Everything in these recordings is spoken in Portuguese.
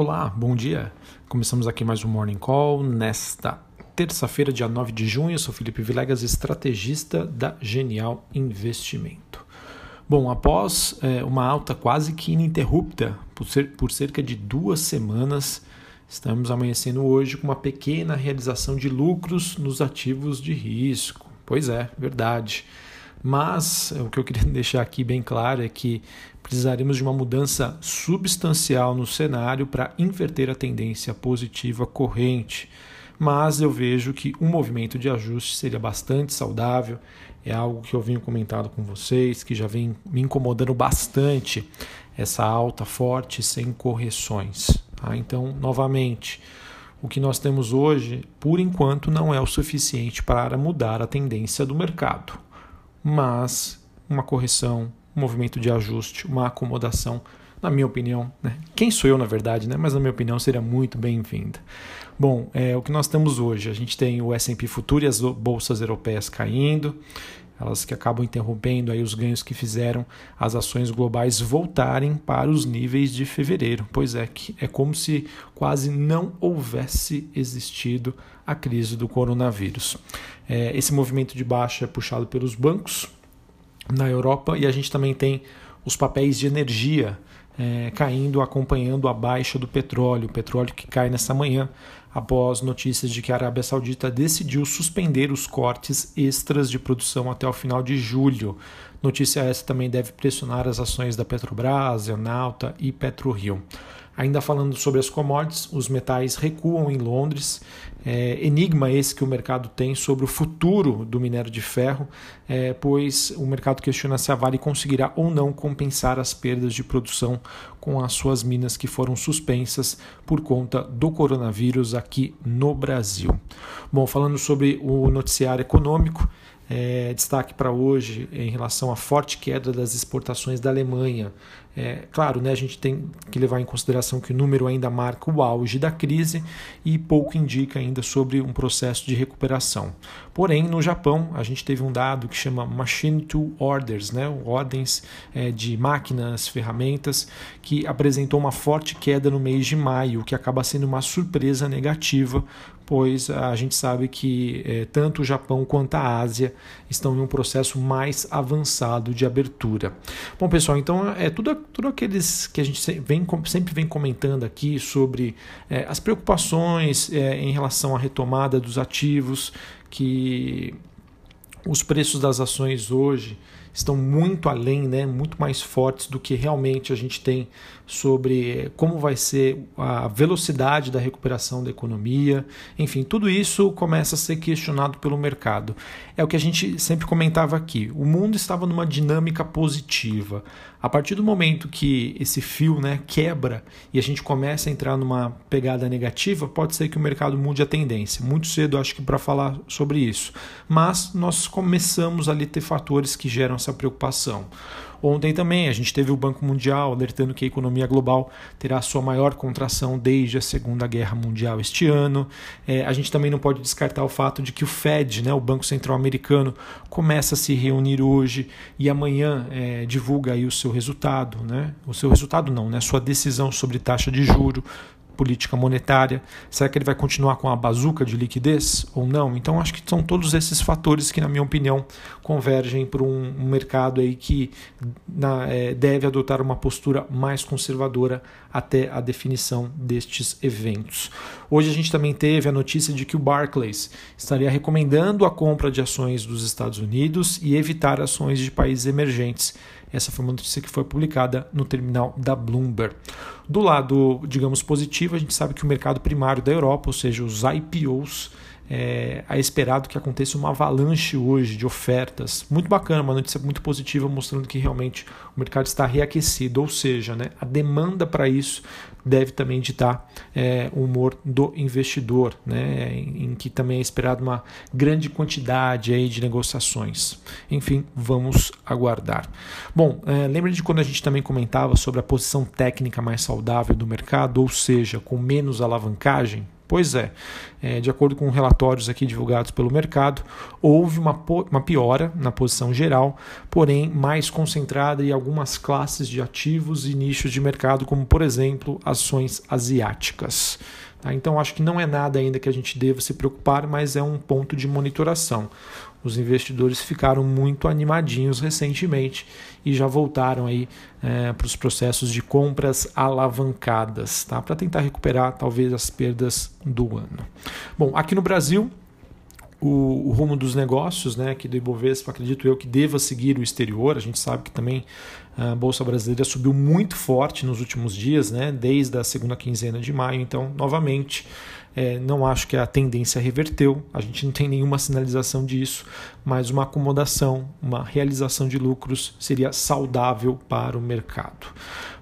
Olá, bom dia. Começamos aqui mais um Morning Call nesta terça-feira, dia 9 de junho. Eu sou Felipe Vilegas, estrategista da Genial Investimento. Bom, após é, uma alta quase que ininterrupta por, por cerca de duas semanas, estamos amanhecendo hoje com uma pequena realização de lucros nos ativos de risco. Pois é, verdade. Mas o que eu queria deixar aqui bem claro é que precisaremos de uma mudança substancial no cenário para inverter a tendência positiva corrente. Mas eu vejo que um movimento de ajuste seria bastante saudável. É algo que eu venho comentando com vocês, que já vem me incomodando bastante essa alta forte sem correções. Tá? Então, novamente, o que nós temos hoje, por enquanto, não é o suficiente para mudar a tendência do mercado mas uma correção, um movimento de ajuste, uma acomodação, na minha opinião, né? quem sou eu na verdade, né? mas na minha opinião seria muito bem-vinda. Bom, é, o que nós temos hoje, a gente tem o S&P Futuro e as bolsas europeias caindo, elas que acabam interrompendo aí os ganhos que fizeram as ações globais voltarem para os níveis de fevereiro. Pois é, que é como se quase não houvesse existido a crise do coronavírus. É, esse movimento de baixa é puxado pelos bancos na Europa e a gente também tem os papéis de energia é, caindo, acompanhando a baixa do petróleo, o petróleo que cai nessa manhã após notícias de que a Arábia Saudita decidiu suspender os cortes extras de produção até o final de julho. Notícia essa também deve pressionar as ações da Petrobras, Enalta e PetroRio. Ainda falando sobre as commodities, os metais recuam em Londres. É, enigma esse que o mercado tem sobre o futuro do minério de ferro, é, pois o mercado questiona se a Vale conseguirá ou não compensar as perdas de produção com as suas minas que foram suspensas por conta do coronavírus aqui no Brasil. Bom, falando sobre o noticiário econômico, é, destaque para hoje em relação à forte queda das exportações da Alemanha. É, claro, né, a gente tem que levar em consideração que o número ainda marca o auge da crise e pouco indica ainda sobre um processo de recuperação. Porém, no Japão, a gente teve um dado que chama Machine to Orders, né, ordens é, de máquinas, ferramentas, que apresentou uma forte queda no mês de maio, que acaba sendo uma surpresa negativa, pois a gente sabe que é, tanto o Japão quanto a Ásia estão em um processo mais avançado de abertura. Bom, pessoal, então é tudo, tudo aqueles que a gente vem, sempre vem comentando aqui sobre é, as preocupações é, em relação à retomada dos ativos, que os preços das ações hoje estão muito além, né, muito mais fortes do que realmente a gente tem sobre como vai ser a velocidade da recuperação da economia. Enfim, tudo isso começa a ser questionado pelo mercado. É o que a gente sempre comentava aqui. O mundo estava numa dinâmica positiva. A partir do momento que esse fio né, quebra e a gente começa a entrar numa pegada negativa, pode ser que o mercado mude a tendência. Muito cedo, acho que, para falar sobre isso. Mas nós começamos ali a ter fatores que geram essa preocupação. Ontem também a gente teve o Banco Mundial alertando que a economia global terá sua maior contração desde a Segunda Guerra Mundial este ano. É, a gente também não pode descartar o fato de que o Fed, né, o Banco Central Americano, começa a se reunir hoje e amanhã é, divulga aí o seu resultado, né? O seu resultado não, né? Sua decisão sobre taxa de juro, política monetária? Será que ele vai continuar com a bazuca de liquidez ou não? Então acho que são todos esses fatores que, na minha opinião, convergem para um, um mercado aí que na, é, deve adotar uma postura mais conservadora até a definição destes eventos. Hoje a gente também teve a notícia de que o Barclays estaria recomendando a compra de ações dos Estados Unidos e evitar ações de países emergentes. Essa foi uma notícia que foi publicada no terminal da Bloomberg. Do lado, digamos, positivo, a gente sabe que o mercado primário da Europa, ou seja, os IPOs, é, é esperado que aconteça uma avalanche hoje de ofertas. Muito bacana, uma notícia muito positiva, mostrando que realmente o mercado está reaquecido, ou seja, né, a demanda para isso deve também ditar é, o humor do investidor, né, em, em, que também é esperado uma grande quantidade aí de negociações. Enfim, vamos aguardar. Bom, é, lembra de quando a gente também comentava sobre a posição técnica mais saudável do mercado, ou seja, com menos alavancagem? Pois é, é, de acordo com relatórios aqui divulgados pelo mercado, houve uma, uma piora na posição geral, porém mais concentrada em algumas classes de ativos e nichos de mercado, como por exemplo ações asiáticas. Tá? Então acho que não é nada ainda que a gente deva se preocupar, mas é um ponto de monitoração. Os investidores ficaram muito animadinhos recentemente e já voltaram aí é, para os processos de compras alavancadas, tá? Para tentar recuperar talvez as perdas do ano. Bom, aqui no Brasil o, o, rumo dos negócios, né, que do Ibovespa, acredito eu que deva seguir o exterior. A gente sabe que também a Bolsa Brasileira subiu muito forte nos últimos dias, né, desde a segunda quinzena de maio. Então, novamente, é, não acho que a tendência reverteu, a gente não tem nenhuma sinalização disso, mas uma acomodação, uma realização de lucros seria saudável para o mercado.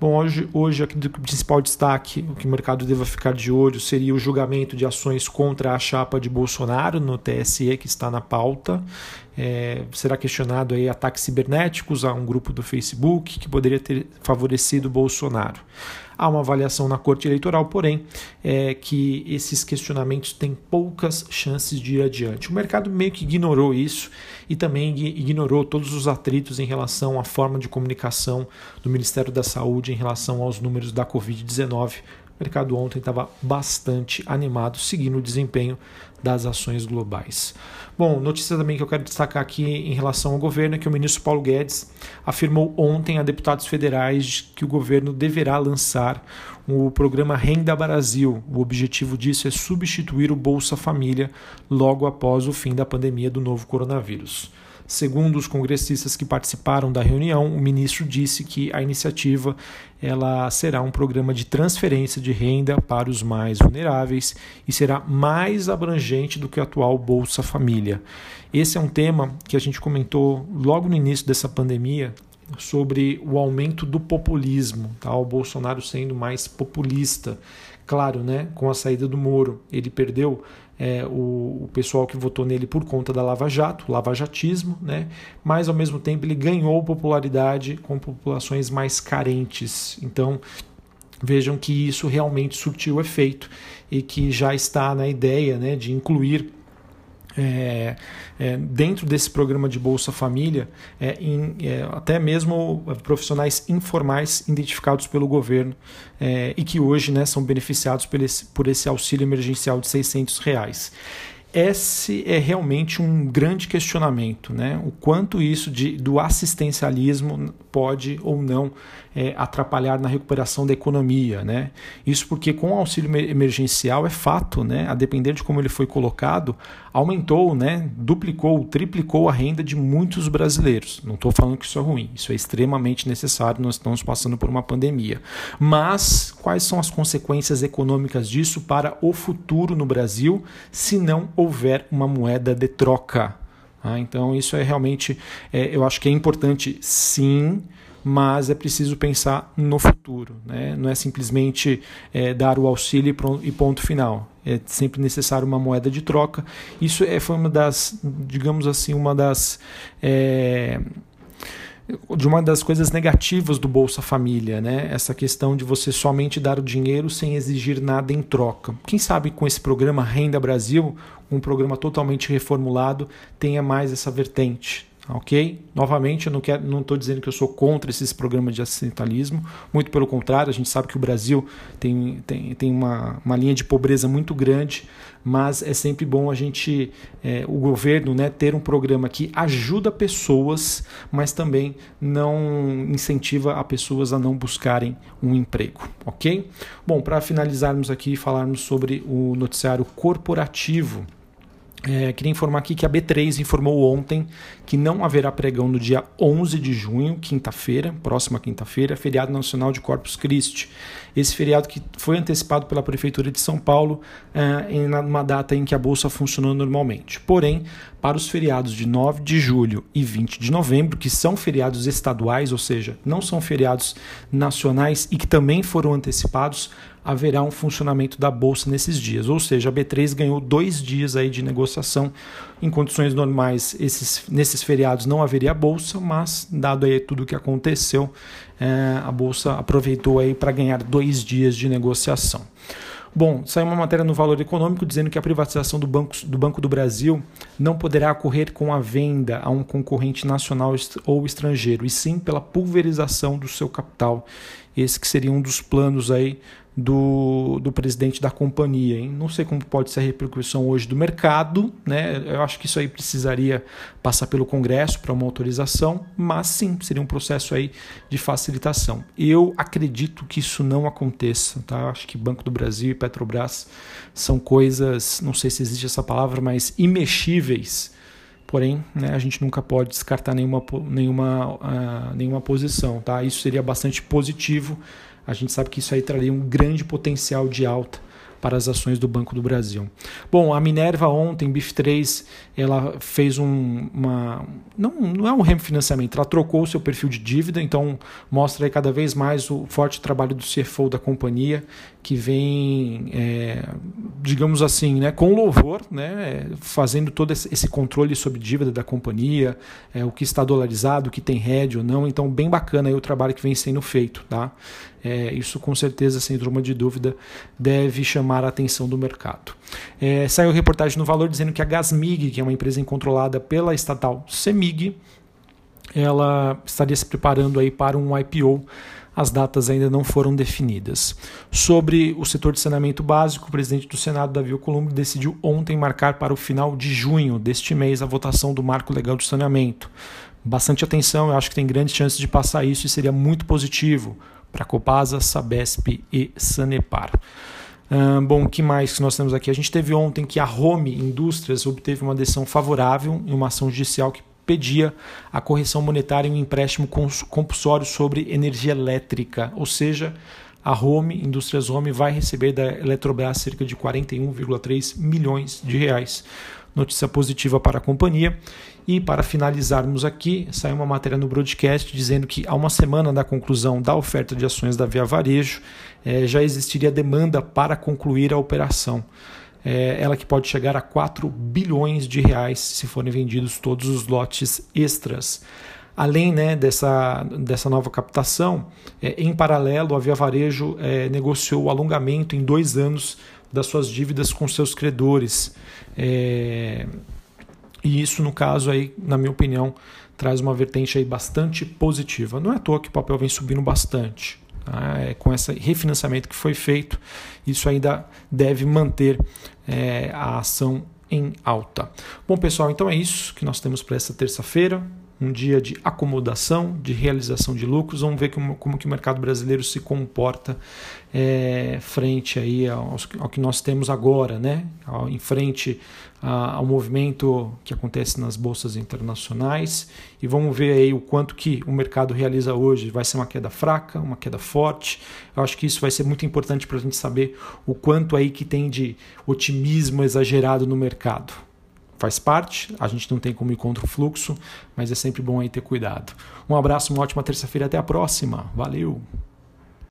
Bom, hoje, hoje aqui o principal destaque, o que o mercado deva ficar de olho, seria o julgamento de ações contra a chapa de Bolsonaro no TSE, que está na pauta. É, será questionado aí ataques cibernéticos a um grupo do Facebook que poderia ter favorecido Bolsonaro. Há uma avaliação na Corte Eleitoral, porém, é que esses questionamentos têm poucas chances de ir adiante. O mercado meio que ignorou isso e também ignorou todos os atritos em relação à forma de comunicação do Ministério da Saúde em relação aos números da Covid-19 mercado ontem estava bastante animado, seguindo o desempenho das ações globais. Bom, notícia também que eu quero destacar aqui em relação ao governo é que o ministro Paulo Guedes afirmou ontem a deputados federais que o governo deverá lançar o programa Renda Brasil. O objetivo disso é substituir o Bolsa Família logo após o fim da pandemia do novo coronavírus. Segundo os congressistas que participaram da reunião, o ministro disse que a iniciativa ela será um programa de transferência de renda para os mais vulneráveis e será mais abrangente do que o atual Bolsa Família. Esse é um tema que a gente comentou logo no início dessa pandemia sobre o aumento do populismo, tá? o Bolsonaro sendo mais populista. Claro, né, com a saída do Moro, ele perdeu é, o, o, pessoal que votou nele por conta da Lava Jato, lavajatismo, né? mas ao mesmo tempo ele ganhou popularidade com populações mais carentes. Então vejam que isso realmente surtiu efeito e que já está na ideia né, de incluir é, é, dentro desse programa de Bolsa Família, é, em, é, até mesmo profissionais informais identificados pelo governo é, e que hoje né, são beneficiados por esse, por esse auxílio emergencial de 600 reais esse é realmente um grande questionamento, né? O quanto isso de, do assistencialismo pode ou não é, atrapalhar na recuperação da economia, né? Isso porque com o auxílio emergencial é fato, né? A depender de como ele foi colocado, aumentou, né? Duplicou, triplicou a renda de muitos brasileiros. Não estou falando que isso é ruim, isso é extremamente necessário. Nós estamos passando por uma pandemia, mas quais são as consequências econômicas disso para o futuro no Brasil, se não houver uma moeda de troca? Ah, então isso é realmente, é, eu acho que é importante, sim mas é preciso pensar no futuro. Né? Não é simplesmente é, dar o auxílio e ponto final. É sempre necessário uma moeda de troca. Isso é, foi uma das, digamos assim, uma das. É, de uma das coisas negativas do Bolsa Família, né? Essa questão de você somente dar o dinheiro sem exigir nada em troca. Quem sabe com esse programa Renda Brasil, um programa totalmente reformulado, tenha mais essa vertente, ok? Novamente, eu não estou dizendo que eu sou contra esses programas de assistencialismo, muito pelo contrário, a gente sabe que o Brasil tem, tem, tem uma, uma linha de pobreza muito grande, mas é sempre bom a gente, é, o governo, né, ter um programa que ajuda pessoas, mas também não incentiva a pessoas a não buscarem um emprego, ok? Bom, para finalizarmos aqui, falarmos sobre o noticiário corporativo. É, queria informar aqui que a B3 informou ontem que não haverá pregão no dia 11 de junho, quinta-feira, próxima quinta-feira, feriado nacional de Corpus Christi. Esse feriado que foi antecipado pela Prefeitura de São Paulo é, em uma data em que a Bolsa funcionou normalmente. Porém, para os feriados de 9 de julho e 20 de novembro, que são feriados estaduais, ou seja, não são feriados nacionais e que também foram antecipados, haverá um funcionamento da bolsa nesses dias. Ou seja, a B3 ganhou dois dias aí de negociação. Em condições normais, esses, nesses feriados não haveria bolsa, mas dado aí tudo o que aconteceu, é, a bolsa aproveitou aí para ganhar dois dias de negociação. Bom, saiu uma matéria no Valor Econômico dizendo que a privatização do Banco do, Banco do Brasil não poderá ocorrer com a venda a um concorrente nacional ou estrangeiro, e sim pela pulverização do seu capital. Esse que seria um dos planos aí do, do presidente da companhia. Hein? Não sei como pode ser a repercussão hoje do mercado, né? eu acho que isso aí precisaria passar pelo Congresso para uma autorização, mas sim, seria um processo aí de facilitação. Eu acredito que isso não aconteça. Tá? Eu acho que Banco do Brasil e Petrobras são coisas, não sei se existe essa palavra, mas imexíveis. Porém, né, a gente nunca pode descartar nenhuma, nenhuma, uh, nenhuma posição. Tá? Isso seria bastante positivo a gente sabe que isso aí traria um grande potencial de alta para as ações do Banco do Brasil. Bom, a Minerva ontem, BIF3, ela fez um, uma. Não, não é um refinanciamento, ela trocou o seu perfil de dívida, então mostra aí cada vez mais o forte trabalho do CFO da companhia, que vem, é, digamos assim, né, com louvor, né, fazendo todo esse controle sobre dívida da companhia, é, o que está dolarizado, o que tem hedge ou não. Então, bem bacana o trabalho que vem sendo feito. Tá? É, isso, com certeza, sem dúvida de dúvida, deve chamar a atenção do mercado. É, saiu reportagem no Valor dizendo que a Gasmig, que é uma empresa controlada pela estatal Semig, ela estaria se preparando aí para um IPO as datas ainda não foram definidas. Sobre o setor de saneamento básico, o presidente do Senado, Davi Alcolumbre, decidiu ontem marcar para o final de junho deste mês a votação do marco legal de saneamento. Bastante atenção, eu acho que tem grandes chances de passar isso e seria muito positivo para Copasa, Sabesp e Sanepar. Uh, bom, que mais que nós temos aqui? A gente teve ontem que a Home Indústrias obteve uma decisão favorável em uma ação judicial que pedia a correção monetária em um empréstimo compulsório sobre energia elétrica, ou seja, a Home, Indústrias Home, vai receber da Eletrobras cerca de 41,3 milhões de reais. Notícia positiva para a companhia. E para finalizarmos aqui, saiu uma matéria no broadcast dizendo que há uma semana da conclusão da oferta de ações da Via Varejo, eh, já existiria demanda para concluir a operação é, ela que pode chegar a 4 bilhões de reais se forem vendidos todos os lotes extras. Além né, dessa, dessa nova captação, é, em paralelo, a Via Varejo negociou o alongamento em dois anos das suas dívidas com seus credores. É, e isso, no caso, aí, na minha opinião, traz uma vertente aí bastante positiva. Não é à toa que o papel vem subindo bastante. Tá? É, com esse refinanciamento que foi feito, isso ainda deve manter é, a ação em alta. Bom, pessoal, então é isso que nós temos para essa terça-feira. Um dia de acomodação, de realização de lucros. Vamos ver como, como que o mercado brasileiro se comporta é, frente aí ao, ao, que nós temos agora, né? Ao, em frente ao movimento que acontece nas bolsas internacionais e vamos ver aí o quanto que o mercado realiza hoje. Vai ser uma queda fraca, uma queda forte. Eu acho que isso vai ser muito importante para a gente saber o quanto aí que tem de otimismo exagerado no mercado. Faz parte, a gente não tem como ir contra o fluxo, mas é sempre bom aí ter cuidado. Um abraço, uma ótima terça-feira, até a próxima. Valeu!